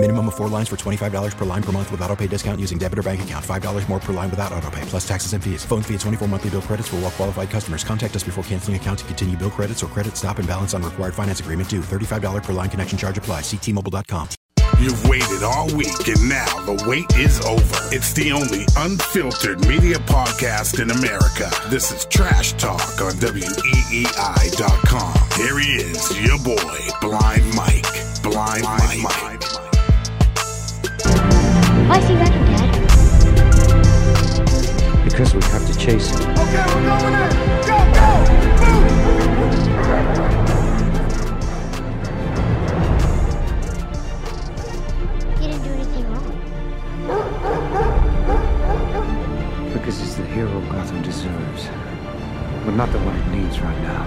Minimum of four lines for $25 per line per month with auto pay discount using debit or bank account. $5 more per line without auto pay, plus taxes and fees. Phone fee at 24 monthly bill credits for all well qualified customers. Contact us before canceling account to continue bill credits or credit stop and balance on required finance agreement due. $35 per line connection charge apply. Ctmobile.com. You've waited all week, and now the wait is over. It's the only unfiltered media podcast in America. This is Trash Talk on WEEI.com. Here he is, your boy, Blind Mike. Blind, Mike. Mike. Why is he running, Dad? Because we have to chase him. Okay, we're going in. Go, go, move. He didn't do anything wrong. Because he's the hero Gotham deserves. But not the one it needs right now.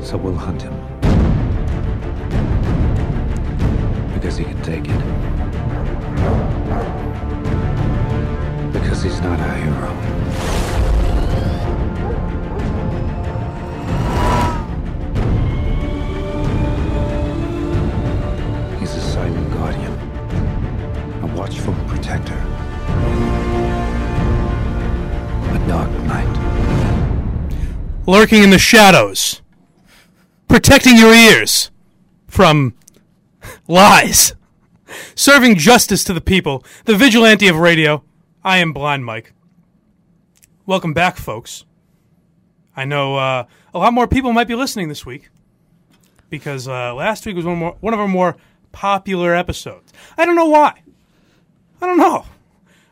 So we'll hunt him. Because he can take it. Because he's not a hero. He's a silent guardian. A watchful protector. A dark knight. lurking in the shadows, protecting your ears from lies, serving justice to the people, the vigilante of radio. I am Blind Mike. Welcome back, folks. I know uh, a lot more people might be listening this week because uh, last week was one, more, one of our more popular episodes. I don't know why. I don't know.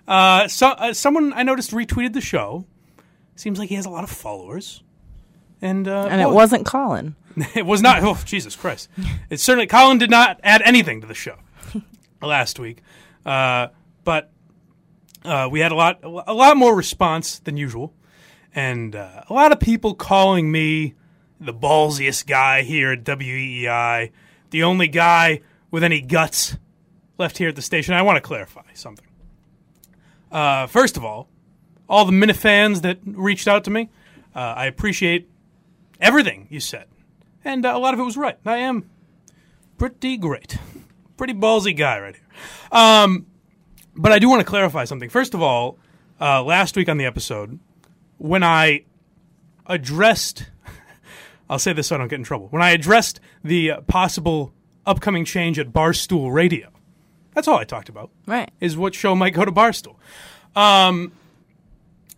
Uh, so, uh, someone I noticed retweeted the show. Seems like he has a lot of followers. And uh, And it wasn't Colin. it was not. Oh, Jesus Christ! It certainly Colin did not add anything to the show last week, uh, but uh, we had a lot, a lot more response than usual, and uh, a lot of people calling me the ballsiest guy here at WEEI, the only guy with any guts left here at the station. I want to clarify something. Uh, first of all, all the Minifans that reached out to me, uh, I appreciate everything you said and uh, a lot of it was right. I am pretty great, pretty ballsy guy right here. Um, but I do want to clarify something. First of all, uh, last week on the episode, when I addressed, I'll say this so I don't get in trouble. When I addressed the uh, possible upcoming change at Barstool Radio, that's all I talked about. Right. Is what show might go to Barstool. Um,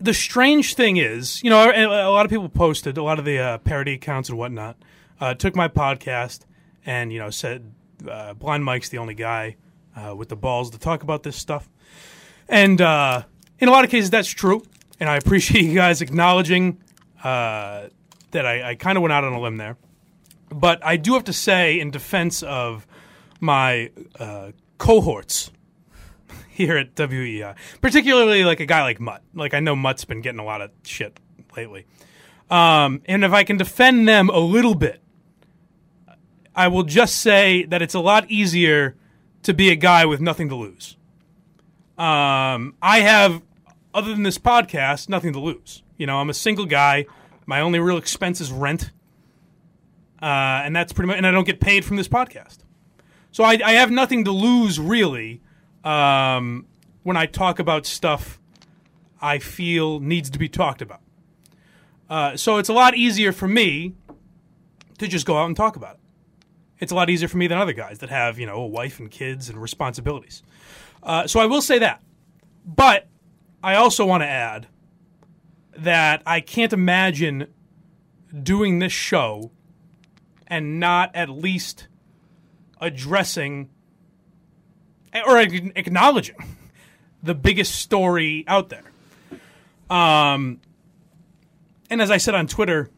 the strange thing is, you know, a, a lot of people posted, a lot of the uh, parody accounts and whatnot, uh, took my podcast and, you know, said uh, Blind Mike's the only guy uh, with the balls to talk about this stuff. And uh, in a lot of cases, that's true. And I appreciate you guys acknowledging uh, that I, I kind of went out on a limb there. But I do have to say, in defense of my uh, cohorts here at WEEI, particularly like a guy like Mutt. Like I know Mutt's been getting a lot of shit lately. Um, and if I can defend them a little bit, I will just say that it's a lot easier to be a guy with nothing to lose. Um, I have, other than this podcast, nothing to lose. You know, I'm a single guy. My only real expense is rent, uh, and that's pretty much. And I don't get paid from this podcast, so I, I have nothing to lose really um, when I talk about stuff I feel needs to be talked about. Uh, so it's a lot easier for me to just go out and talk about it. It's a lot easier for me than other guys that have, you know, a wife and kids and responsibilities. Uh, so I will say that. But I also want to add that I can't imagine doing this show and not at least addressing or acknowledging the biggest story out there. Um, and as I said on Twitter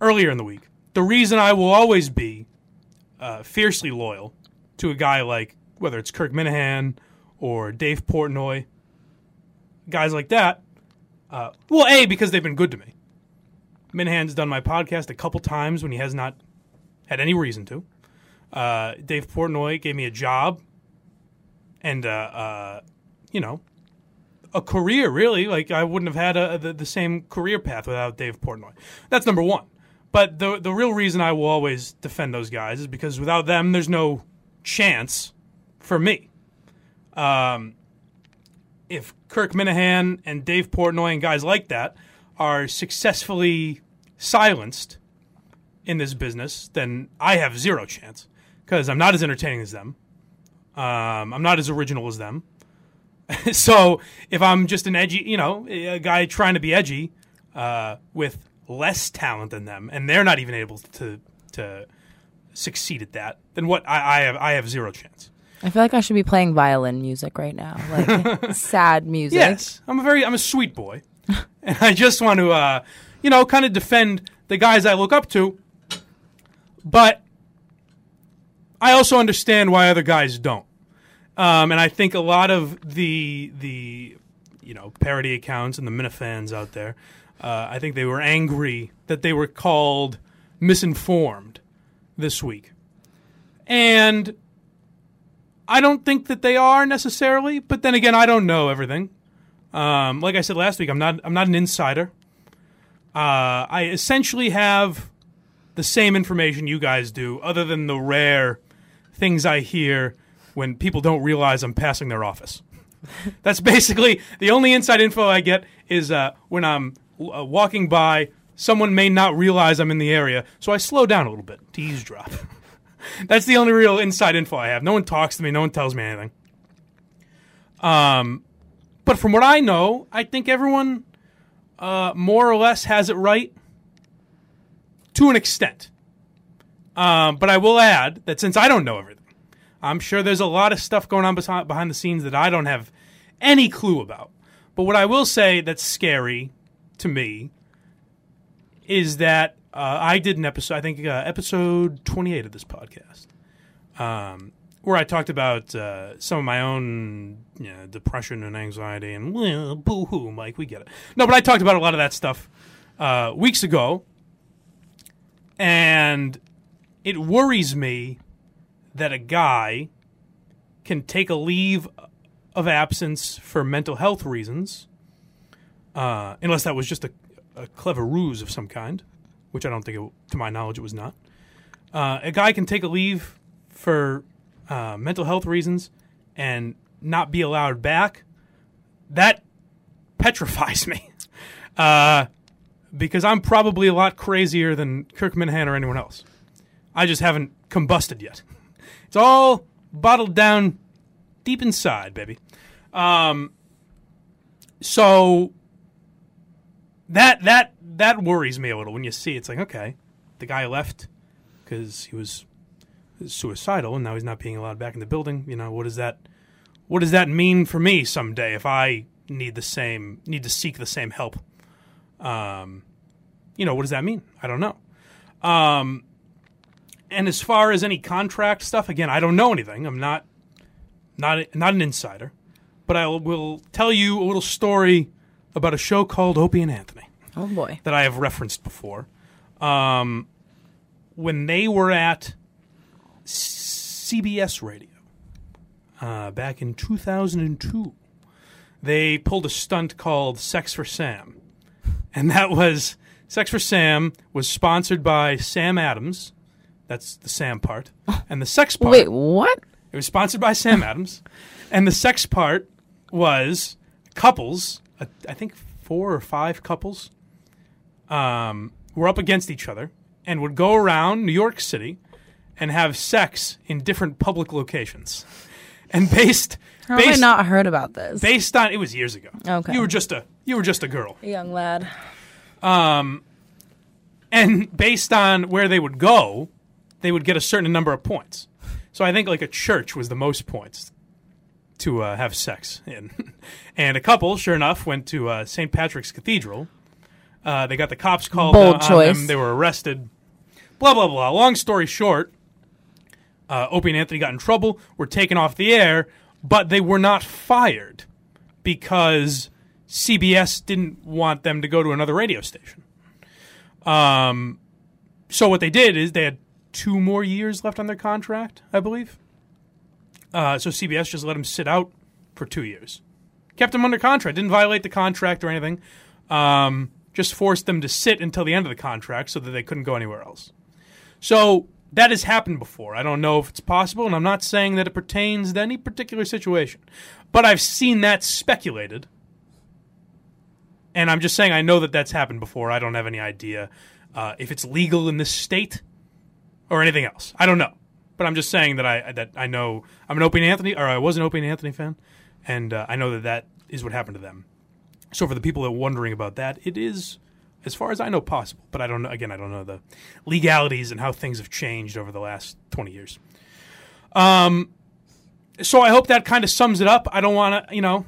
earlier in the week, the reason I will always be uh, fiercely loyal to a guy like whether it's Kirk Minihane or Dave Portnoy, guys like that. Uh, well, a because they've been good to me. Minihane's done my podcast a couple times when he has not had any reason to. Uh, Dave Portnoy gave me a job and, uh, uh, you know, a career, really. Like, I wouldn't have had a, the, the same career path without Dave Portnoy. That's number one. But the, the real reason I will always defend those guys is because without them, there's no chance for me. Um, if Kirk Minihane and Dave Portnoy and guys like that are successfully silenced in this business, then I have zero chance because I'm not as entertaining as them. Um, I'm not as original as them. so if I'm just an edgy, you know, a guy trying to be edgy uh, with less talent than them, and they're not even able to to succeed at that, then what? I, I have I have zero chance. I feel like I should be playing violin music right now, like sad music. Yes, I'm a very I'm a sweet boy, and I just want to, uh, you know, kind of defend the guys I look up to, but I also understand why other guys don't, um, and I think a lot of the the you know parody accounts and the Minifans out there, uh, I think they were angry that they were called misinformed this week, and I don't think that they are necessarily, but then again, I don't know everything. Um, like I said last week, I'm not I'm not an insider. Uh, I essentially have the same information you guys do, other than the rare things I hear when people don't realize I'm passing their office. That's basically the only inside info I get is uh, when I'm uh, walking by. Someone may not realize I'm in the area, so I slow down a little bit to eavesdrop. That's the only real inside info I have. No one talks to me. No one tells me anything. Um, but from what I know, I think everyone uh, more or less has it right to an extent. Um, but I will add that since I don't know everything, I'm sure there's a lot of stuff going on behind, behind the scenes that I don't have any clue about. But what I will say that's scary to me is that uh, I did an episode, I think uh, episode 28 of this podcast, um, where I talked about uh, some of my own you know, depression and anxiety and well, boo hoo, Mike, we get it. No, but I talked about a lot of that stuff uh, weeks ago, and it worries me that a guy can take a leave of absence for mental health reasons, uh, unless that was just a, a clever ruse of some kind which I don't think, it, to my knowledge, it was not. Uh, a guy can take a leave for uh, mental health reasons and not be allowed back. That petrifies me uh, because I'm probably a lot crazier than Kirk Minihane or anyone else. I just haven't combusted yet. It's all bottled down deep inside, baby. Um, so that that that worries me a little when you see it's like okay, the guy left because he was suicidal and now he's not being allowed back in the building. You know what does that what does that mean for me someday if I need the same need to seek the same help? Um, you know what does that mean? I don't know. Um, and as far as any contract stuff, again, I don't know anything. I'm not not not an insider, but I will tell you a little story about a show called Opie and Anthony. Oh boy. That I have referenced before. Um, when they were at CBS Radio uh, back in 2002, they pulled a stunt called Sex for Sam. And that was Sex for Sam was sponsored by Sam Adams. That's the Sam part. And the sex part. Wait, what? It was sponsored by Sam Adams. And the sex part was couples, I think four or five couples, um, were up against each other and would go around New York City and have sex in different public locations. And based, How based have I not heard about this? based on it was years ago. Okay. you were just a you were just a girl. A young lad. Um, and based on where they would go, they would get a certain number of points. So I think like a church was the most points to uh, have sex in. and a couple, sure enough, went to uh, St. Patrick's Cathedral. Uh, they got the cops called Bold on choice. them. They were arrested. Blah blah blah. Long story short, uh, Opie and Anthony got in trouble. Were taken off the air, but they were not fired because CBS didn't want them to go to another radio station. Um, so what they did is they had two more years left on their contract, I believe. Uh, so CBS just let him sit out for two years. Kept him under contract, didn't violate the contract or anything. Um, just forced them to sit until the end of the contract so that they couldn't go anywhere else. So that has happened before. I don't know if it's possible, and I'm not saying that it pertains to any particular situation, but I've seen that speculated. And I'm just saying I know that that's happened before. I don't have any idea uh, if it's legal in this state or anything else. I don't know, but I'm just saying that I that I know I'm an Opie and Anthony, or I was an Opie and Anthony fan, and uh, I know that that is what happened to them. So for the people that are wondering about that, it is, as far as I know, possible. But I don't know. Again, I don't know the legalities and how things have changed over the last 20 years. Um, so I hope that kind of sums it up. I don't want to, you know,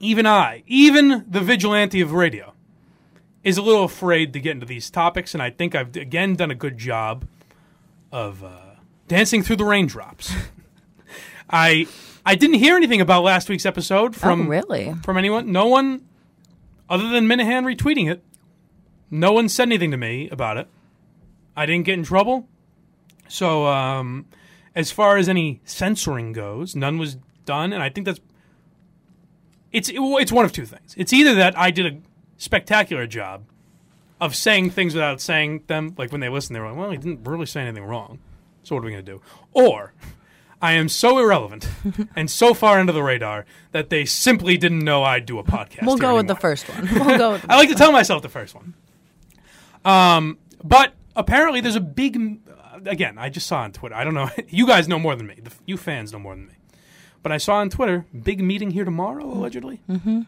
even I, even the vigilante of radio, is a little afraid to get into these topics, and I think I've again done a good job of uh, dancing through the raindrops. I I didn't hear anything about last week's episode from oh, really from anyone. No one other than Minihane retweeting it. No one said anything to me about it. I didn't get in trouble. So um, as far as any censoring goes, none was done, and I think that's it's it's one of two things. It's either that I did a spectacular job of saying things without saying them, like when they listen, they're like, "Well, he didn't really say anything wrong." So what are we going to do? Or I am so irrelevant and so far under the radar that they simply didn't know I'd do a podcast. We'll go with the first one. We'll go. With I like to tell myself the first one. Um, but apparently there's a big. Again, I just saw on Twitter. I don't know. You guys know more than me. The, you fans know more than me. But I saw on Twitter big meeting here tomorrow. Allegedly. hmm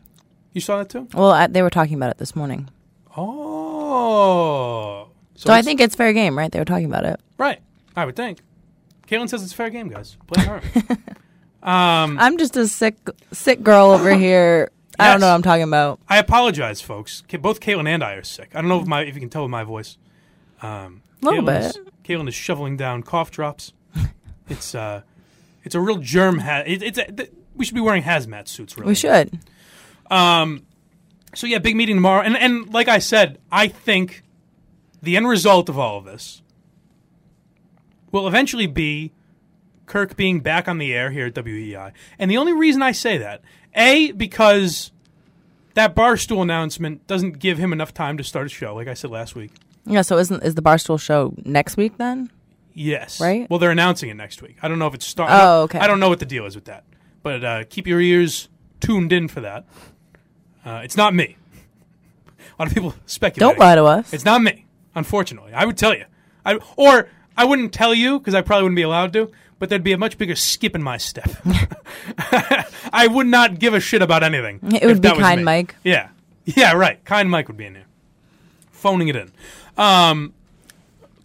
You saw that too? Well, I, they were talking about it this morning, Oh. so, I think it's fair game, right? They were talking about it. right. I would think. Caitlin says it's fair game, guys. Play her. um, I'm just a sick, sick girl over here. I don't know what I'm talking about. I apologize, folks. Ca- Both Caitlin and I are sick. I don't know if my if you can tell with my voice. Um, Little Caitlin's- Caitlin is shoveling down cough drops. it's uh, it's a real germ. Ha- it, it's a, th- we should be wearing hazmat suits. Really, We should. Um, so yeah, big meeting tomorrow, and and like I said, I think the end result of all of this will eventually be Kirk being back on the air here at WEEI. And the only reason I say that, a because that barstool announcement doesn't give him enough time to start a show, like I said last week. Yeah. So isn't is the Barstool show next week then? Yes. Right? Well, they're announcing it next week. I don't know if it's start. Oh, okay. I don't know what the deal is with that, but uh, keep your ears tuned in for that. Uh, it's not me. A lot of people speculate. Don't lie to us. It's not me. Unfortunately, I would tell you, I or I wouldn't tell you because I probably wouldn't be allowed to. But there'd be a much bigger skip in my step. I would not give a shit about anything. It would be kind. Mike. Yeah, yeah, right. Kind Mike would be in there, phoning it in. Um,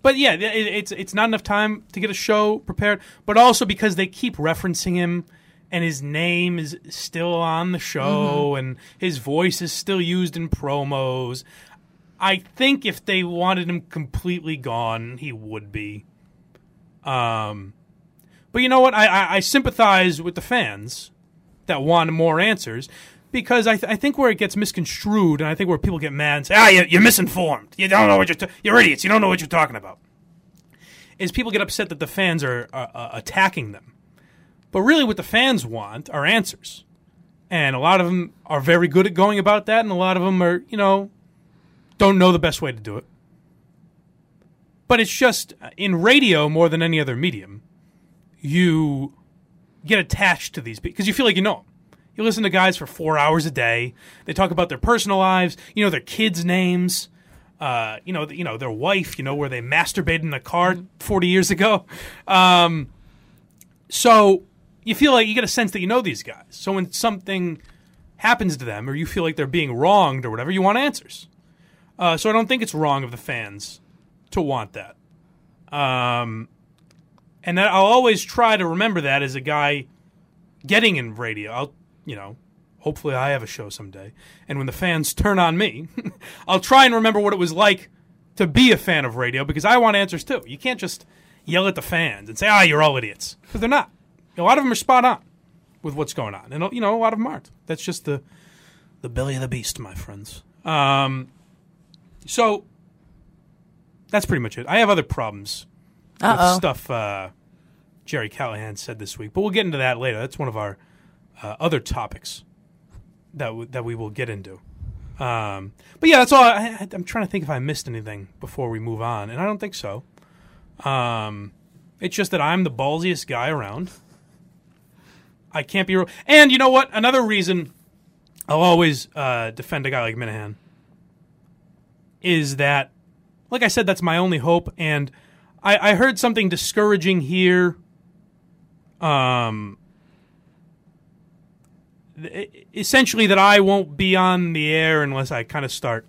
but yeah, it, it's it's not enough time to get a show prepared. But also because they keep referencing him, and his name is still on the show, and his voice is still used in promos. I think if they wanted him completely gone, he would be. Um, but you know what? I, I, I sympathize with the fans that want more answers because I, th- I think where it gets misconstrued and I think where people get mad and say, ah, you, you're misinformed. You don't know what you're, you're idiots. You don't know what you're talking about. Is people get upset that the fans are uh, attacking them. But really, what the fans want are answers. And a lot of them are very good at going about that, and a lot of them are, you know, don't know the best way to do it. But it's just uh, in radio more than any other medium, you get attached to these because you feel like you know them. You listen to guys for four hours a day. They talk about their personal lives, you know, their kids' names, uh, you know, you know, their wife, you know, where they masturbated in a car forty years ago. Um, so you feel like you get a sense that you know these guys. So when something happens to them, or you feel like they're being wronged or whatever, you want answers. Uh, so I don't think it's wrong of the fans to want that. Um, and that I'll always try to remember that as a guy getting in radio. I'll, you know, hopefully I have a show someday. And when the fans turn on me, I'll try and remember what it was like to be a fan of radio because I want answers too. You can't just yell at the fans and say, "Ah, you're all idiots," because they're not. A lot of them are spot on with what's going on, and you know, a lot of them aren't. That's just the the belly of the beast, my friends. Um, so that's pretty much it. I have other problems Uh-oh. stuff uh, Gerry Callahan said this week. But we'll get into that later. That's one of our uh, other topics that w- that we will get into. Um, but yeah, that's all. I, I, I'm trying to think if I missed anything before we move on, and I don't think so. Um, it's just that I'm the ballsiest guy around. I can't be. Ro- and you know what? Another reason I'll always uh, defend a guy like Minihane is that, like I said, that's my only hope. And I, I heard something discouraging here. Um, essentially, that I won't be on the air unless I kind of start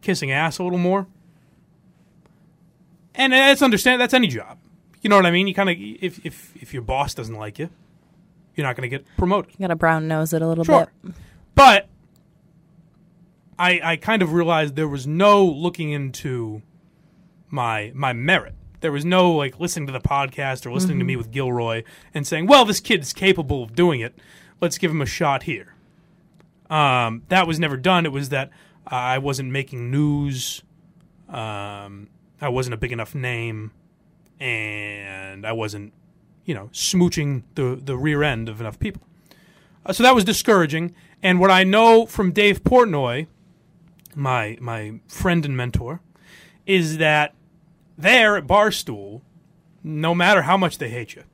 kissing ass a little more. And that's understand. That's any job. You know what I mean? You kind of if if if your boss doesn't like you, you're not going to get promoted. You got to brown nose it a little Sure. bit. But I I kind of realized there was no looking into my my merit. There was no like listening to the podcast or listening to me with Gilroy and saying, "Well, this kid's capable of doing it. Let's give him a shot here." Um, that was never done. It was that I wasn't making news. Um, I wasn't a big enough name, and I wasn't, you know, smooching the the rear end of enough people. Uh, so that was discouraging. And what I know from Dave Portnoy, my my friend and mentor, is that there at Barstool, no matter how much they hate you,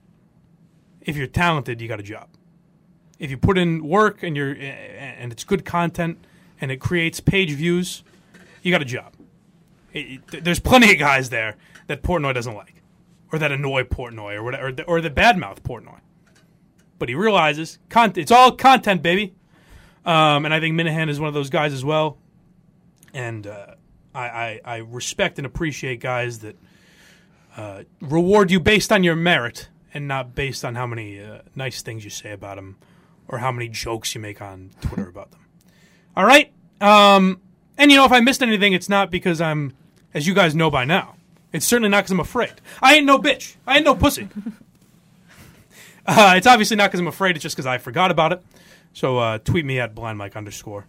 if you're talented, you got a job. If you put in work and you're and it's good content and it creates page views, you got a job. It- it- there's plenty of guys there that Portnoy doesn't like, or that annoy Portnoy, or whatever, or the, or the badmouth Portnoy but he realizes content. It's all content, baby. Um, and I think Minihane is one of those guys as well. And uh, I, I, I respect and appreciate guys that uh, reward you based on your merit and not based on how many uh, nice things you say about them or how many jokes you make on Twitter about them. All right. Um, and you know, if I missed anything, it's not because I'm, as you guys know by now. It's certainly not because I'm afraid. I ain't no bitch. I ain't no pussy. Uh, it's obviously not because I'm afraid. It's just because I forgot about it. So uh, tweet me at blindmike underscore.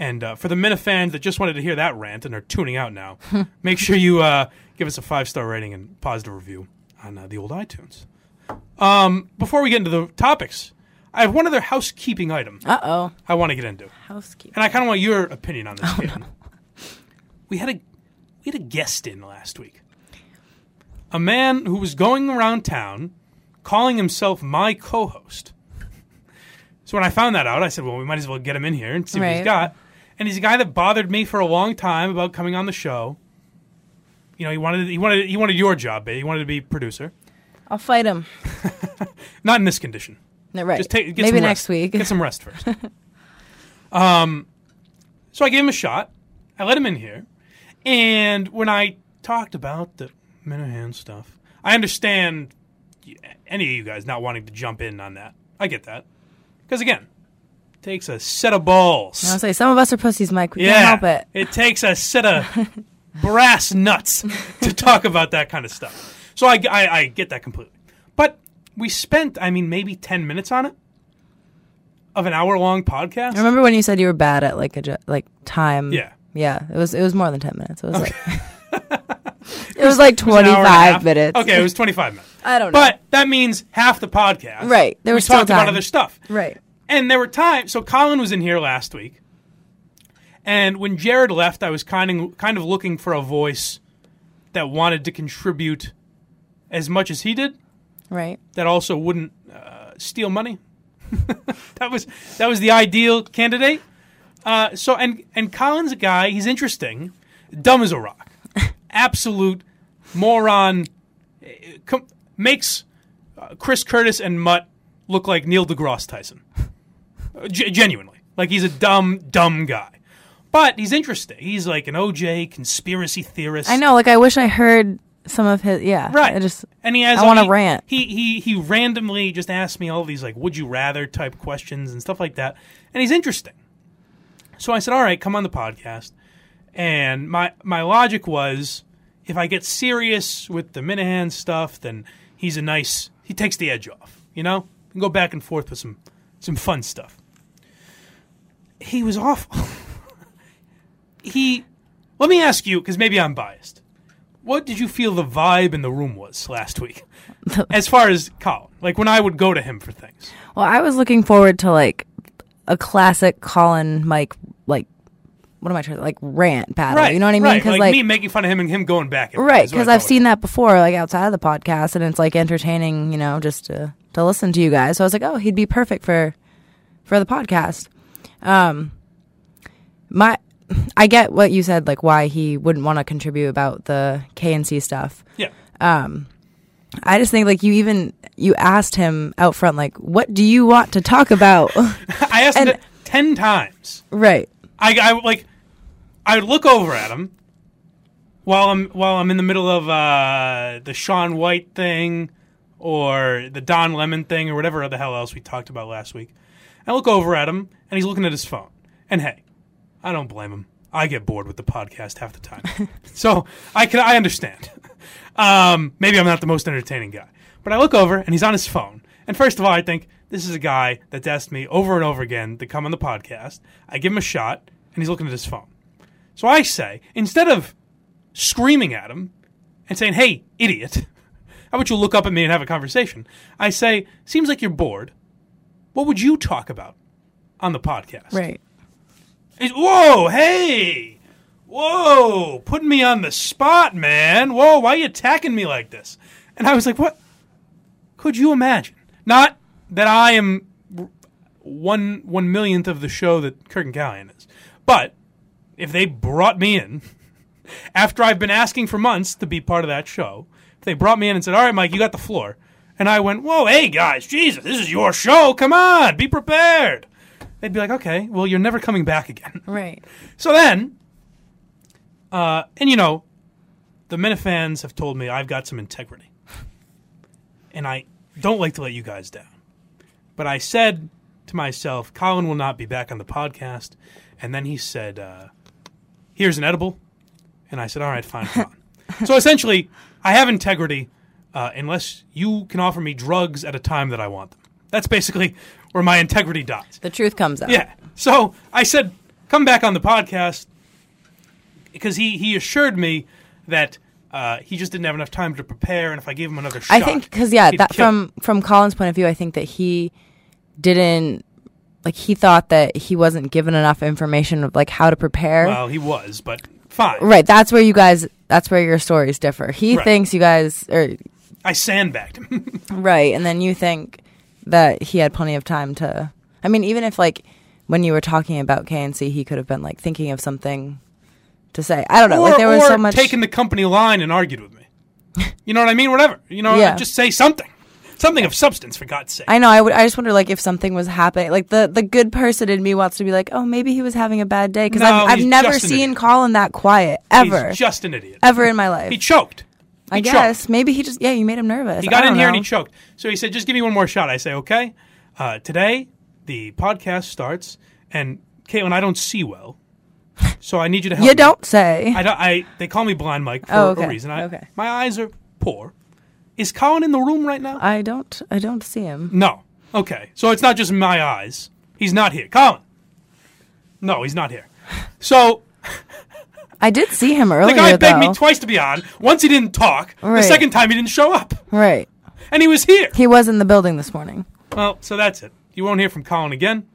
And uh, for the Mina fans that just wanted to hear that rant and are tuning out now, make sure you uh, give us a five star rating and positive review on uh, the old iTunes. Um, before we get into the topics, I have one other housekeeping item Uh oh. I want to get into, Housekeeping. and I kind of want your opinion on this. Caitlin. We had a we had a guest in last week, a man who was going around town calling himself my co-host. So when I found that out, I said, "Well, we might as well get him in here and see what he's Right. got." And he's a guy that bothered me for a long time about coming on the show. You know, he wanted he wanted he wanted your job, babe. He wanted to be producer. I'll fight him. Not in this condition. No, right. Just take get Maybe some next rest. week. Get some rest first. um, so I gave him a shot. I let him in here, and when I talked about the Minihane stuff, I understand any of you guys not wanting to jump in on that. I get that because again, takes a set of balls. I'll say some of us are pussies, Mike. We yeah, can't help it. It takes a set of brass nuts to talk about that kind of stuff. So I, I, I get that completely. But we spent, I mean, maybe 10 minutes on it of an hour long podcast. I remember when you said you were bad at like a ju- like time. Yeah. Yeah. It was it was more than ten minutes. It was like it was like It was an twenty hour and a half. five minutes. Okay, it was 25 minutes. I don't know. But that means half the podcast. Right. There we was still talked about other stuff. right. And there were times. So Colin was in here last week, and when Jared left, I was kind of kind of looking for a voice that wanted to contribute as much as he did, Right. that also wouldn't uh, steal money. that was that was the ideal candidate. Uh, so and and Colin's a guy. He's interesting, dumb as a rock, absolute moron. uh, Com- makes uh, Chris Curtis and Mutt look like Neil deGrasse Tyson. G- genuinely, like he's a dumb, dumb guy. But he's interesting. He's like an OJ conspiracy theorist. I know. Like I wish I heard some of his. Yeah. Right. I just. and he has. I wanna rant. He he he randomly just asked me all these like would you rather type questions and stuff like that, and he's interesting. So I said, all right, come on the podcast. And my my logic was, if I get serious with the Minihane stuff, then he's a nice. He takes the edge off. You know, can go back and forth with some some fun stuff. He was awful. he. Let me ask you, because maybe I'm biased. What did you feel the vibe in the room was last week, as far as Colin? Like when I would go to him for things. Well, I was looking forward to like a classic Colin Mike like what am I trying to like rant battle? Right, You know what I mean? Right, 'Cause, like, me making fun of him and him going back. at Right, is what I because I've seen that before, like outside of the podcast, and it's like entertaining, you know, just to to listen to you guys. So I was like, oh, he'd be perfect for for the podcast. Um, my, I get what you said, like why he wouldn't want to contribute about the KNC stuff. Yeah. Um, I just think like you even you asked him out front, like, what do you want to talk about? I asked And- him ten times. right. I, I like I would look over at him while I'm while I'm in the middle of uh, the Shaun White thing or the Don Lemon thing or whatever the hell else we talked about last week. I look over at him and he's looking at his phone. And hey, I don't blame him. I get bored with the podcast half the time, so I can I understand. Um, maybe I'm not the most entertaining guy, but I look over and he's on his phone. And first of all, I think this is a guy that's asked me over and over again to come on the podcast. I give him a shot, and he's looking at his phone. So I say, instead of screaming at him and saying, "Hey, idiot," how about you look up at me and have a conversation? I say, "Seems like you're bored. What would you talk about on the podcast?" Right. He's, Whoa, hey, whoa, putting me on the spot, man. Whoa, why are you attacking me like this? And I was like, what? Could you imagine? Not that I am one one millionth of the show that Kirk and Callahan is, but if they brought me in after I've been asking for months to be part of that show, if they brought me in and said, "All right, Mike, you got the floor," and I went, "Whoa, hey guys, Jesus, this is your show. Come on, be prepared." They'd be like, "Okay, well, you're never coming back again." Right. So then, uh, and you know, the Minifans have told me I've got some integrity, and I don't like to let you guys down. But I said to myself, Colin will not be back on the podcast, and then he said, uh, "Here's an edible," and I said, "All right, fine, come on." so essentially, I have integrity uh, unless you can offer me drugs at a time that I want them. That's basically where my integrity dies. The truth comes out. Yeah. So I said, come back on the podcast because he, he assured me that uh, he just didn't have enough time to prepare, and if I gave him another shot, I think because yeah, that from from Colin's point of view, I think that he didn't like he thought that he wasn't given enough information of like how to prepare. Well, he was, but fine. right, that's where you guys. That's where your stories differ. He Right. thinks you guys are I sandbagged him. right, and then you think that he had plenty of time to. I mean, even if like when you were talking about KNC, he could have been like thinking of something to say. I don't know. or like there was or so much. taken the company line and argued with me. You know what I mean? Whatever. You know, Yeah. just say something, something of substance, for God's sake. I know. I would. I just wonder, like, if something was happening. Like the the good person in me wants to be like, oh, maybe he was having a bad day because No, I've, I've never seen. Colin that quiet ever, He's just an idiot. ever in my life. He choked. I He guess choked. maybe he just yeah, you made him nervous. He got in here and he choked. So he said, "Just give me one more shot." I say, "Okay." Uh, today, the podcast starts, and Caitlin, I don't see well, so I need you to help. You me. don't say. I don't. I they call me blind Mike for Oh, okay. a reason. I, Okay. My eyes are poor. Is Colin in the room right now? I don't. I don't see him. no. Okay. So it's not just my eyes. He's not here. Colin. No, he's not here. So I did see him earlier. the guy begged though. me twice to be on. Once he didn't talk. The second time he didn't show up, Right. and he was here. He was in the building this morning. Well, so that's it. You won't hear from Colin again.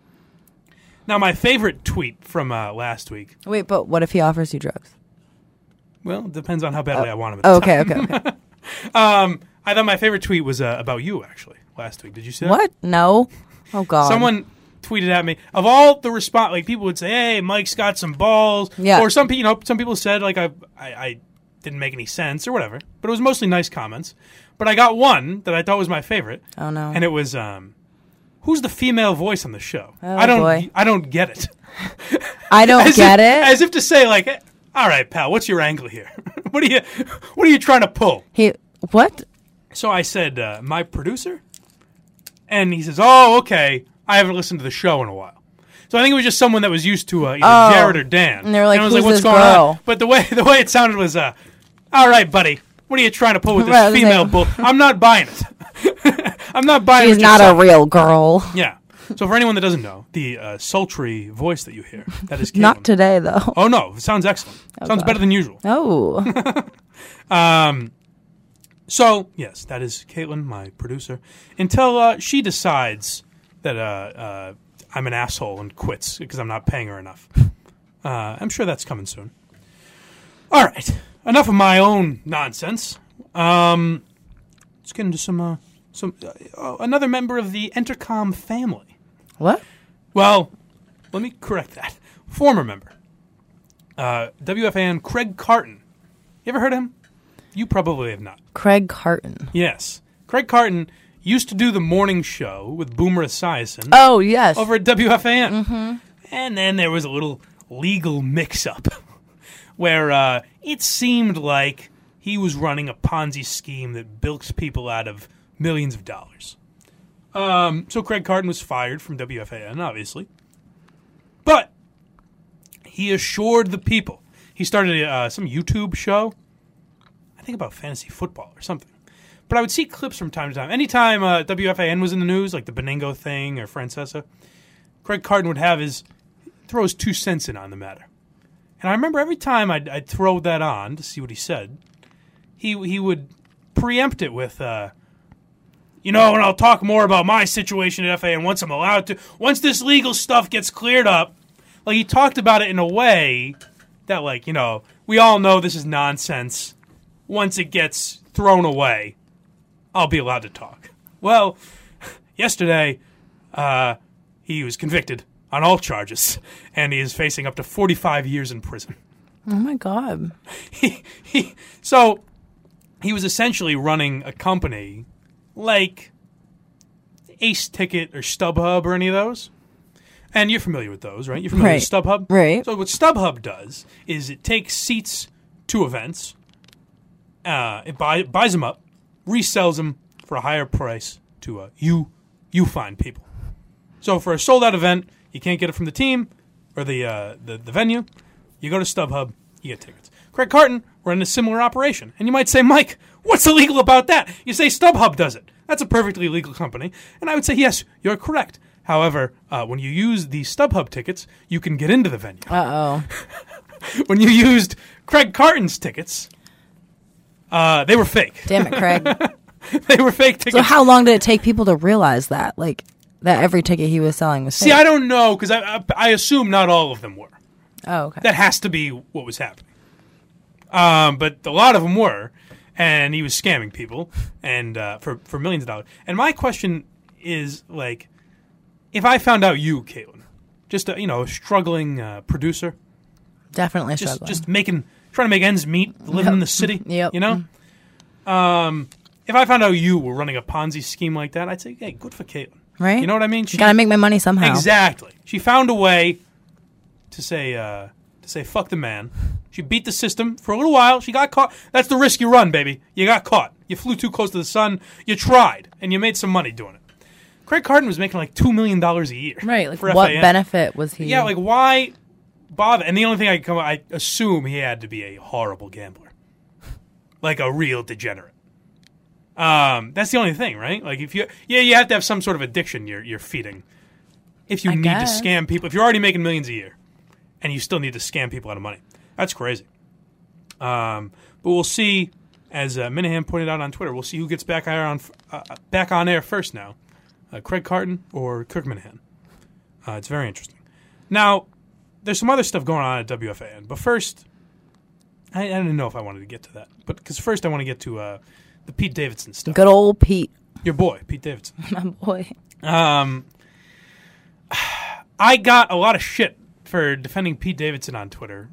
Now, my favorite tweet from uh, last week. Wait, but what if he offers you drugs? Well, it depends on how badly I want him. At Oh, okay, okay, okay. Um, I thought my favorite tweet was uh, about you actually last week. Did you see that? what? No. Oh God. Someone tweeted at me of all the response. Like people would say, "Hey, Mike's got some balls," Yeah. Or some people, you know, some people said like I, I, I didn't make any sense or whatever. But it was mostly nice comments. But I got one that I thought was my favorite. Oh no. And it was, um, "Who's the female voice on the show?" Oh, I don't, boy. I don't get it. I don't As get if- it. As if to say, like, "Eh, all right, pal, what's your angle here? what are you, what are you trying to pull? he what? So I said, uh, my producer? And he says, oh, okay. I haven't listened to the show in a while. So I think it was just someone that was used to uh, either Oh. Jared or Dan. And they were like, I was "Who's what's going girl?" on? But the way the way it sounded was, uh, all right, buddy, what are you trying to pull with this Right, female like- bull? I'm not buying it. I'm not buying it. She's not a real girl. Yeah. So for anyone that doesn't know, the uh, sultry voice that you hear, that is Caitlin. Not today though. Oh, no. It sounds excellent. sounds God. better than usual. Oh. Um, so yes, that is Caitlin, my producer. Until uh, she decides that uh, uh, I'm an asshole and quits because I'm not paying her enough. Uh, I'm sure that's coming soon. All right, enough of my own nonsense. Um, let's get into some uh, some uh, another member of the Entercom family. What? Well, let me correct that. Former member, uh, WFAN Craig Carton. You ever heard of him? You probably have not. Craig Carton. Yes, Craig Carton used to do the morning show with Boomer Esiason. Oh yes. over at WFAN. Mm-hmm. And then there was a little legal mix-up where uh, it seemed like he was running a Ponzi scheme that bilks people out of millions of dollars. Um, so Craig Carton was fired from WFAN, obviously, but he assured the people. He started uh, some YouTube show, I think about fantasy football or something. But I would see clips from time to time. Anytime uh, WFAN was in the news, like the Benigno thing or Francesa, Craig Carton would have his throw his two cents in on the matter. And I remember every time I'd, I'd throw that on to see what he said, he he would preempt it with, uh, you know, and I'll talk more about my situation at FA, and once I'm allowed to, once this legal stuff gets cleared up, like he talked about it in a way that, like, you know, we all know this is nonsense. Once it gets thrown away, I'll be allowed to talk. Well, yesterday, uh, he was convicted on all charges, and he is facing up to 45 years in prison. Oh my god. He, he, so, he was essentially running a company like Ace Ticket or StubHub or any of those. And you're familiar with those, right? You're familiar with Right. StubHub? Right. So, what StubHub does is it takes seats to events, uh, it buy, buys them up, resells them for a higher price to uh, you, you find people. So for a sold out event, you can't get it from the team or the, uh, the the venue. You go to StubHub, you get tickets. Craig Carton ran a similar operation, and you might say, Mike, what's illegal about that? You say StubHub does it. That's a perfectly legal company, and I would say yes, you're correct. However, uh, when you use the StubHub tickets, you can get into the venue. Uh oh. when you used Craig Carton's tickets, uh, they were fake. Damn it, Craig. they were fake tickets. so how long did it take people to realize that? Like that every ticket he was selling was See, fake? I don't know because I, I I assume not all of them were. oh, okay. That has to be what was happening. Um, but a lot of them were, and he was scamming people and uh, for for millions of dollars. And my question is like, if I found out you, Caitlin, just a, you know a struggling uh, producer, Definitely just struggling. just making trying to make ends meet, living in the city, Yep. you know. Um, if I found out you were running a Ponzi scheme like that, I'd say, hey, good for Caitlin. right? You know what I mean? She gotta make my money somehow. Exactly. She found a way to say uh, to say fuck the man. She beat the system for a little while. She got caught. That's the risk you run, baby. You got caught. You flew too close to the sun. You tried, and you made some money doing it. Craig Carton was making like two million dollars a year. Right. Like what FAN. benefit was he? Yeah, like why bother? And the only thing I come, I assume he had to be a horrible gambler, like a real degenerate. Um, that's the only thing, right? Like if you, yeah, you have to have some sort of addiction you're you're feeding. If you I need guess. to scam people, if you're already making millions a year, and you still need to scam people out of money, that's crazy. Um, but we'll see, as uh, Minihane pointed out on Twitter, we'll see who gets back on uh, back on air first now, uh, Craig Carton or Kirk Minihane. Uh, it's very interesting. Now, there's some other stuff going on at WFAN, but first, I, I didn't know if I wanted to get to that, but because first I want to get to uh, the Pete Davidson stuff. Good old Pete, Your boy, Pete Davidson. my boy. Um, I got a lot of shit for defending Pete Davidson on Twitter,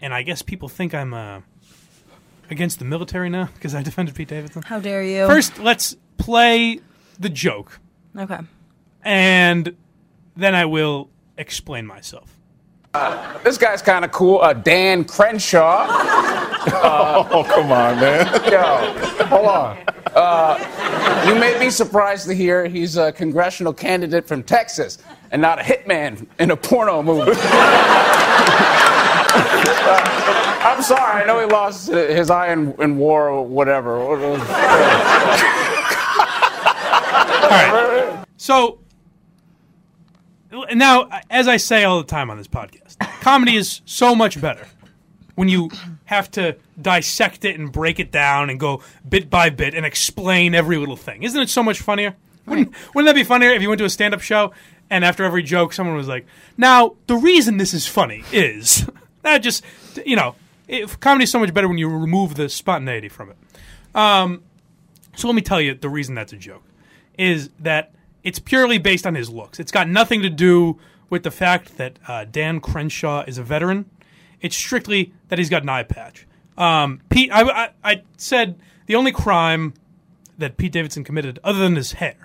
and I guess people think I'm uh, against the military now because I defended Pete Davidson. How dare you? First, let's play the joke, okay. and then I will explain myself. This guy's kind of cool. Uh, Dan Crenshaw. Oh, come on, man. Yo, hold on. Uh, you may be surprised to hear he's a congressional candidate from Texas and not a hitman in a porno movie. Uh, I'm sorry. I know he lost his eye in, in war or whatever. All right. So now, as I say all the time on this podcast, comedy is so much better when you have to dissect it and break it down and go bit by bit and explain every little thing. Isn't it so much funnier? Wouldn't, wouldn't that be funnier if you went to a stand up show and after every joke someone was like, now, the reason this is funny is that just, you know, it, comedy's so much better when you remove the spontaneity from it. Um, so let me tell you the reason that's a joke is that it's purely based on his looks. It's got nothing to do with the fact that uh, Dan Crenshaw is a veteran. It's strictly that he's got an eye patch. Um, Pete, I, I, I said the only crime that Pete Davidson committed, other than his hair,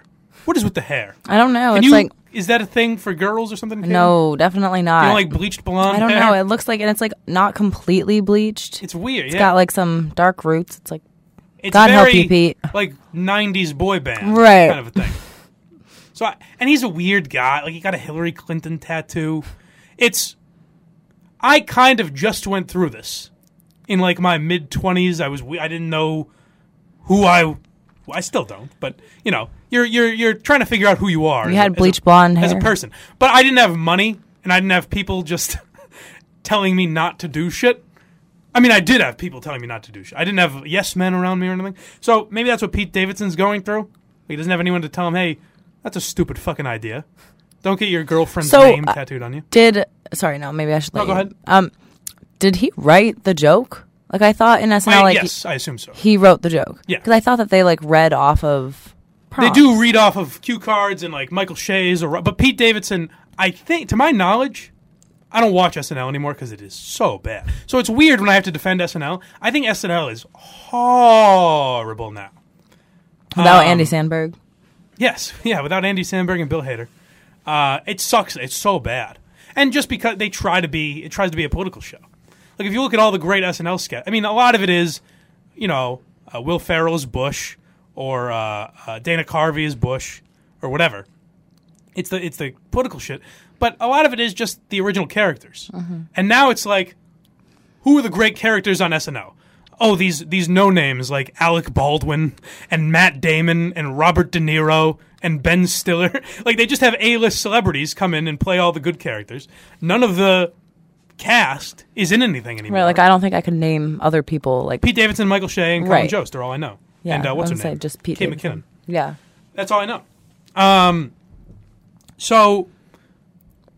what is with the hair? I don't know. Can it's you- like is that a thing for girls or something? No, definitely not. You don't like bleached blonde? I don't hair? know. It looks like, and it's like not completely bleached. It's weird. It's yeah. got like some dark roots. It's like It's God help you, Pete. Like '90s boy band, Right. Kind of a thing. So, I, and he's a weird guy. Like he got a Hillary Clinton tattoo. It's. I kind of just went through this in like my mid twenties. I was. I didn't know who I. I still don't, but you know, you're you're you're trying to figure out who you are. You had a- as a- bleach blonde as a person, but I didn't have money, and I didn't have people just telling me not to do shit. I mean, I did have people telling me not to do shit. I didn't have yes men around me or anything. So maybe that's what Pete Davidson's going through. He doesn't have anyone to tell him, "Hey, that's a stupid fucking idea. Don't get your girlfriend's So, name uh, tattooed on you." did sorry no maybe I should. No, let go you- ahead. Um, did he write the joke? Like I thought in SNL, I- like yes, I assume so. he wrote the joke. Yeah. because I thought that they like read off of. They prompts. do read off of cue cards and like Michael Che's or but Pete Davidson, I think to my knowledge, I don't watch SNL anymore because it is so bad. So it's weird when I have to defend SNL. I think SNL is horrible now. without Um, Andy Samberg. Yes, yeah, without Andy Samberg and Bill Hader, uh, it sucks. It's so bad, and just because they try to be, it tries to be a political show. Like if you look at all the great SNL sketch, I mean, a lot of it is, you know, uh, Will Ferrell is Bush, or uh, uh, Dana Carvey is Bush, or whatever. It's the it's the political shit, but a lot of it is just the original characters. And now it's like, who are the great characters on SNL? Oh, these these no names like Alec Baldwin and Matt Damon and Robert De Niro and Ben Stiller. like they just have A list celebrities come in and play all the good characters. None of the cast is in anything anymore. Right, like I don't think I could name other people like Pete Davidson, Michael Che, and Colin Right. Jost are all I know. Yeah, and uh, what's her name? just Pete Kate Davidson. McKinnon. Yeah. That's all I know. Um, so,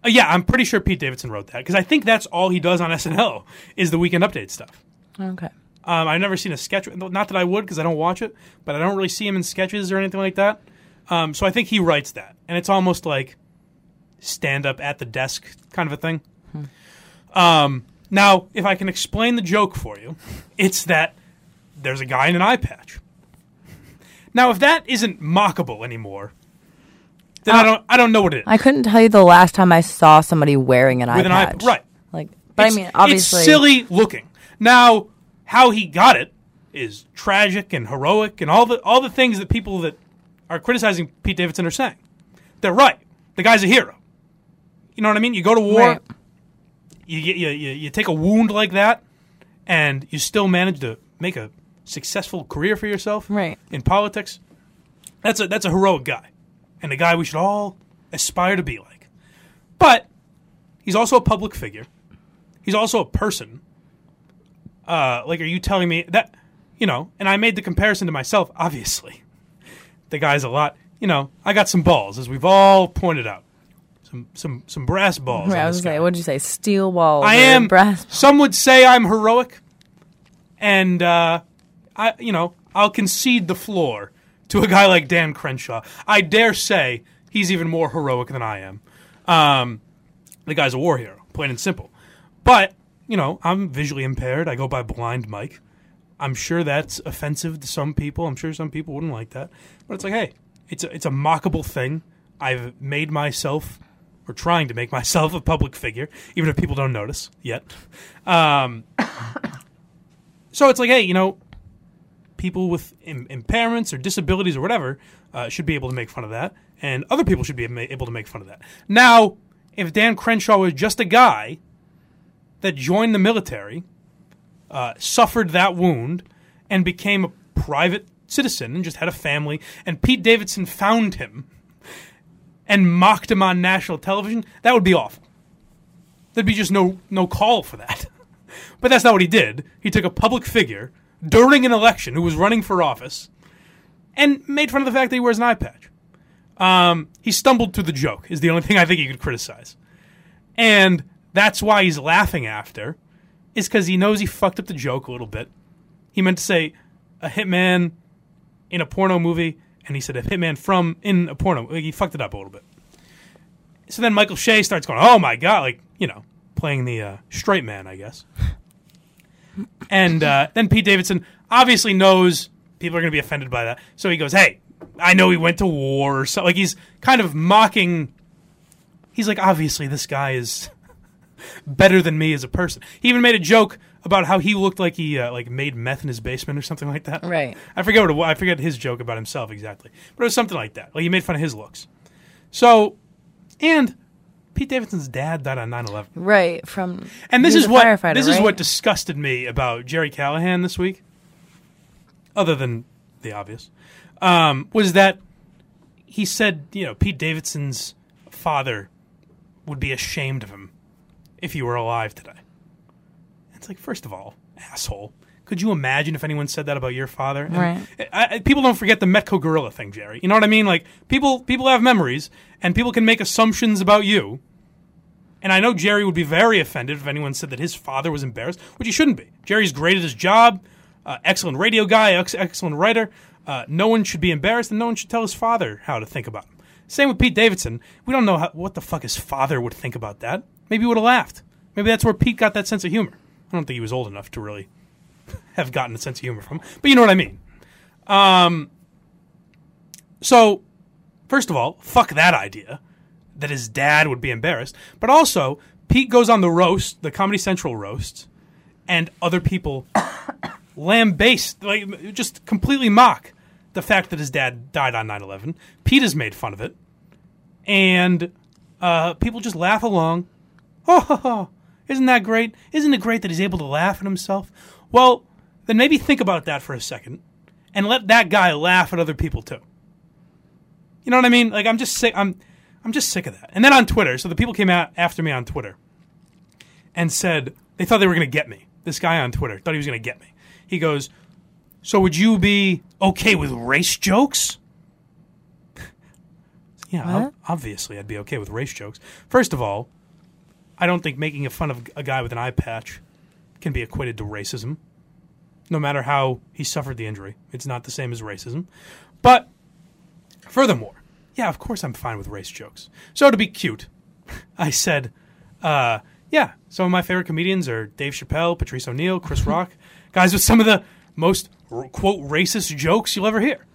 uh, yeah, I'm pretty sure Pete Davidson wrote that because I think that's all he does on SNL is the Weekend Update stuff. Okay. Um, I've never seen a sketch. Not that I would because I don't watch it, but I don't really see him in sketches or anything like that. Um, so I think he writes that, and it's almost like stand up at the desk kind of a thing. Um, now, if I can explain the joke for you, it's that there's a guy in an eye patch. Now, if that isn't mockable anymore, then I don't I don't know what it is. I couldn't tell you the last time I saw somebody wearing an eye With an eye- patch. right. Like, but It's- I mean, obviously, it's silly looking. Now, how he got it is tragic and heroic, and all the all the things that people that are criticizing Pete Davidson are saying. They're right. The guy's a hero. You know what I mean? You go to war, Right. you, you you you take a wound like that, and you still manage to make a successful career for yourself Right. in politics. That's a that's a heroic guy, and a guy we should all aspire to be like. But he's also a public figure. He's also a person. Uh, like, are you telling me that? You know, and I made the comparison to myself. Obviously, the guy's a lot. You know, I got some balls, as we've all pointed out. Some some some brass balls. Right, I was gonna say, what'd you say? Steel walls. I am. brass. Some would say I'm heroic, and uh, I, you know, I'll concede the floor to a guy like Dan Crenshaw. I dare say he's even more heroic than I am. Um, the guy's a war hero, plain and simple. But you know, I'm visually impaired. I go by Blind Mike. I'm sure that's offensive to some people. I'm sure some people wouldn't like that. But it's like, hey, it's a, it's a mockable thing. I've made myself, or trying to make myself, a public figure, even if people don't notice yet. Um, so it's like, hey, you know, people with Im- impairments or disabilities or whatever uh, should be able to make fun of that, and other people should be able to make fun of that. Now, if Dan Crenshaw was just a guy that joined the military, uh, suffered that wound, and became a private citizen and just had a family, and Pete Davidson found him and mocked him on national television, that would be awful. There'd be just no no call for that. but that's not what he did. He took a public figure during an election who was running for office and made fun of the fact that he wears an eye patch. Um, he stumbled through the joke, is the only thing I think you could criticize. And that's why he's laughing after, is because he knows he fucked up the joke a little bit. He meant to say a hitman in a porno movie, and he said a hitman from in a porno. Like, he fucked it up a little bit. So then Michael Che starts going, "Oh my god!" Like you know, playing the uh, straight man, I guess. and uh, then Pete Davidson obviously knows people are going to be offended by that, so he goes, "Hey, I know he went to war." Or so like he's kind of mocking. He's like, obviously, this guy is better than me as a person. He even made a joke about how he looked like he uh, like made meth in his basement or something like that. Right. I forget what it, I forget his joke about himself exactly, but it was something like that. Like he made fun of his looks. So, and Pete Davidson's dad died on 9/11. Right from And this is what this is what disgusted me about Gerry Callahan this week. Other than the obvious, um, was that he said, you know, Pete Davidson's father would be ashamed of him if you were alive today. It's like, first of all, asshole. Could you imagine if anyone said that about your father? And Right. I, I, people don't forget the Metco gorilla thing, Gerry. You know what I mean? Like people, people have memories, and people can make assumptions about you. And I know Gerry would be very offended if anyone said that his father was embarrassed, which he shouldn't be. Gerry's great at his job, uh, excellent radio guy, ex- excellent writer. Uh, no one should be embarrassed, and no one should tell his father how to think about him. Same with Pete Davidson. We don't know how, what the fuck his father would think about that. Maybe he would have laughed. Maybe that's where Pete got that sense of humor. I don't think he was old enough to really have gotten a sense of humor from, but you know what I mean. Um, so, first of all, fuck that idea that his dad would be embarrassed. But also, Pete goes on the roast, the Comedy Central roast, and other people lambaste, like just completely mock the fact that his dad died on 9/11. Pete has made fun of it, and uh, people just laugh along. Oh, ho, ho. isn't that great? Isn't it great that he's able to laugh at himself? Well, then maybe think about that for a second, and let that guy laugh at other people too. You know what I mean? Like I'm just sick. I'm I'm just sick of that. And then on Twitter, so the people came out after me on Twitter and said they thought they were going to get me. This guy on Twitter thought he was going to get me. He goes, "So would you be okay with race jokes?" yeah, ob- obviously I'd be okay with race jokes. First of all, I don't think making fun of a guy with an eye patch can be equated to racism. No matter how he suffered the injury, it's not the same as racism. But furthermore, yeah, of course I'm fine with race jokes. So to be cute, I said, uh, yeah, some of my favorite comedians are Dave Chappelle, Patrice O'Neal, Chris Rock, guys with some of the most quote racist jokes you'll ever hear.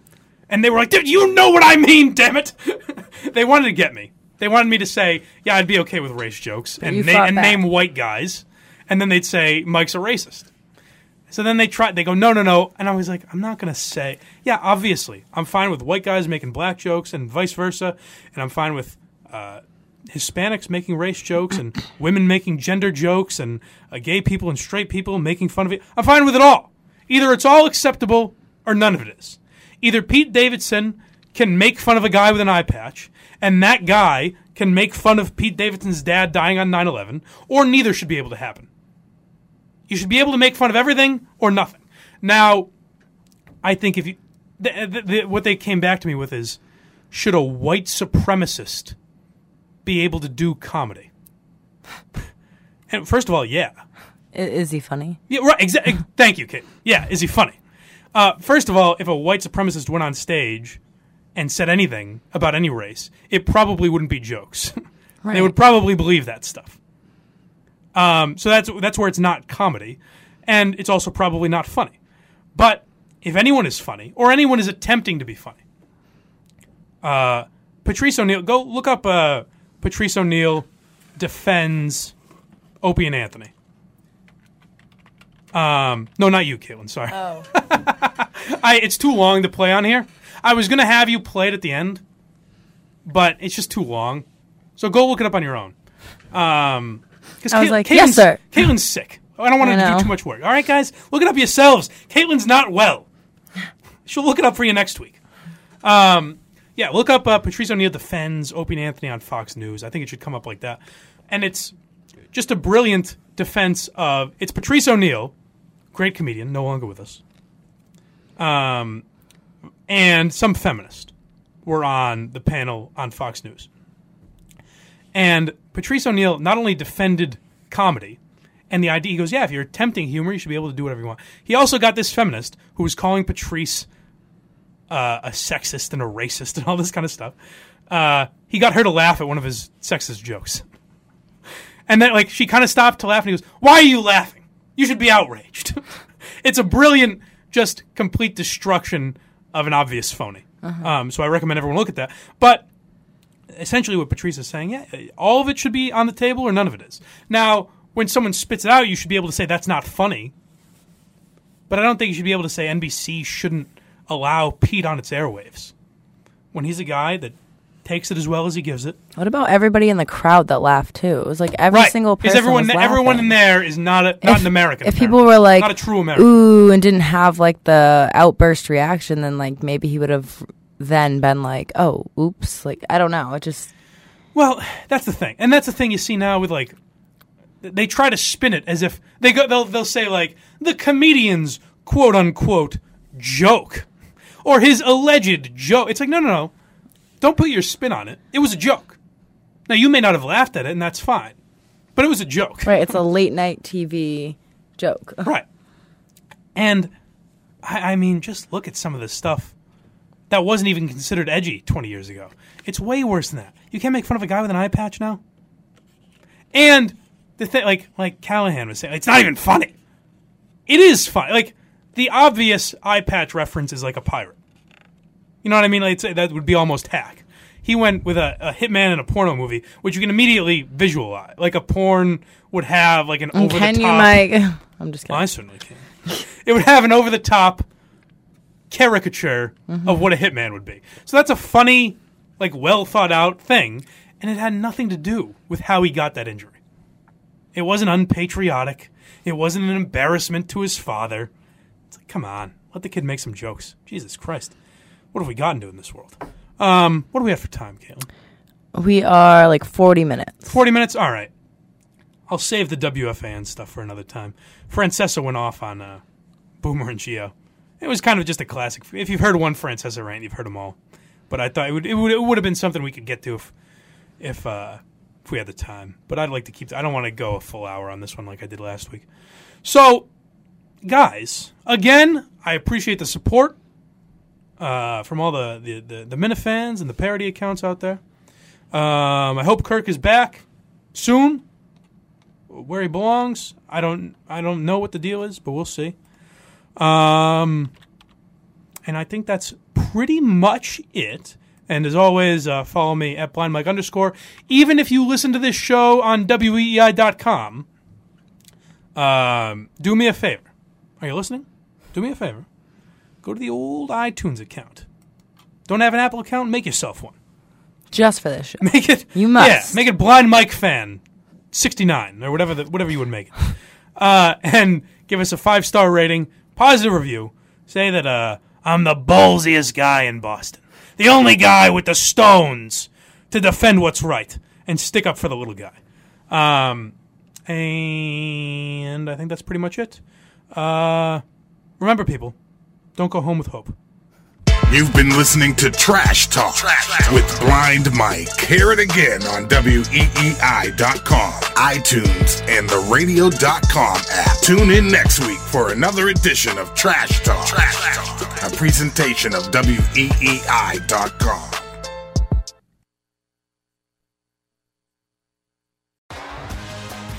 And they were like, dude, you know what I mean, damn it. they wanted to get me. They wanted me to say, yeah, I'd be okay with race jokes and, na- and name white guys. And then they'd say, Mike's a racist. So then they try. They go, no, no, no. And I was like, I'm not going to say. Yeah, obviously, I'm fine with white guys making black jokes and vice versa, and I'm fine with uh, Hispanics making race jokes and women making gender jokes and uh, gay people and straight people making fun of it. I'm fine with it all. Either it's all acceptable or none of it is. Either Pete Davidson can make fun of a guy with an eye patch, and that guy can make fun of Pete Davidson's dad dying on 9/11, or neither should be able to happen. You should be able to make fun of everything or nothing. Now, I think if you, th- th- th- what they came back to me with is, should a white supremacist be able to do comedy? And first of all, yeah, Is he funny? yeah, right. Exactly. Thank you, Kate. Yeah, is he funny? Uh, first of all, if a white supremacist went on stage and said anything about any race, it probably wouldn't be jokes. they would probably believe that stuff. Um, so that's that's where it's not comedy, and it's also probably not funny. But if anyone is funny, or anyone is attempting to be funny, uh, Patrice O'Neal, go look up uh, Patrice O'Neal defends Opie and Anthony. Um, no, not you, Caitlin. Sorry. Oh. I, it's too long to play on here. I was gonna have you play it at the end, but it's just too long. So go look it up on your own. Um, 'cause I was Cait- like, Caitlin's- yes, sir. Caitlin's sick. I don't want I to do too much work. All right, guys, look it up yourselves. Caitlin's not well. She'll look it up for you next week. Um, yeah, look up uh, Patrice O'Neal defends Opie Anthony on Fox News. I think it should come up like that. And it's just a brilliant defense of it's Patrice O'Neal, great comedian, no longer with us, um, and some feminist were on the panel on Fox News. And Patrice O'Neal not only defended comedy and the idea, he goes, Yeah, if you're attempting humor, you should be able to do whatever you want. He also got this feminist who was calling Patrice uh, a sexist and a racist and all this kind of stuff. Uh, he got her to laugh at one of his sexist jokes. And then, like, she kind of stopped to laugh, and he goes, Why are you laughing? You should be outraged. it's a brilliant, just complete destruction of an obvious phony. Um, so I recommend everyone look at that. But essentially, what Patrice is saying, yeah, all of it should be on the table, or none of it is. Now, when someone spits it out, you should be able to say that's not funny. But I don't think you should be able to say NBC shouldn't allow Pete on its airwaves when he's a guy that takes it as well as he gives it. What about everybody in the crowd that laughed too? It was like every right. single person. Because everyone, was everyone in there is not a, not if, an American. If apparently. people were like, not a true American. ooh, and didn't have like the outburst reaction, then like maybe he would have then been like, oh, oops. Like I don't know. It just Well, that's the thing, and that's the thing you see now with like they try to spin it as if they go. They'll they'll say like the comedian's quote unquote joke or his alleged joke. It's like no no no, don't put your spin on it. It was a joke. Now you may not have laughed at it, and that's fine, but it was a joke. right. It's a late night TV joke. Right. And I, I mean, just look at some of the stuff that wasn't even considered edgy 20 years ago. It's way worse than that. You can't make fun of a guy with an eye patch now. And the thing, like like Callahan was saying, it's not even funny. It is funny. Like the obvious eye patch reference is like a pirate. You know what I mean? Like that would be almost hack. He went with a, a hitman in a porno movie, which you can immediately visualize. Like a porn would have like an over can the you, top. Mike? I'm just kidding. I certainly can. it would have an over the top caricature Mm-hmm. of what a hitman would be. So that's a funny, like well thought out thing, and it had nothing to do with how he got that injury. It wasn't unpatriotic. It wasn't an embarrassment to his father. It's like, come on, let the kid make some jokes. Jesus Christ, what have we gotten to in this world? Um, what do we have for time, Caitlin? We are like 40 minutes. 40 minutes? All right. I'll save the WFAN stuff for another time. Francesa went off on uh, Boomer and Gio. It was kind of just a classic. If you've heard one Francesa rant, you've heard them all. But I thought it would it would, it would have been something we could get to if if uh, if we had the time. But I'd like to keep. I don't want to go a full hour on this one like I did last week. So, guys, again, I appreciate the support uh, from all the the the, the Minifans and the parody accounts out there. Um, I hope Kirk is back soon, where he belongs. I don't I don't know what the deal is, but we'll see. Um, and I think that's pretty much it. And as always, uh, follow me at blindmike underscore. Even if you listen to this show on weei.com, um, do me a favor. Are you listening? Do me a favor. Go to the old iTunes account. Don't have an Apple account? Make yourself one. Just for this show. Make it. You must. Yeah, make it Blind Mike Fan, sixty nine or whatever the, whatever you would make it, uh, and give us a five star rating, positive review. Say that uh, I'm the ballsiest guy in Boston, the only guy with the stones to defend what's right and stick up for the little guy. Um, and I think that's pretty much it. Uh, remember, people, don't go home with hope. You've been listening to Trash Talk with Blind Mike. Hear it again on WEEI.com, iTunes, and the radio.com app. Tune in next week for another edition of Trash Talk, a presentation of WEEI.com.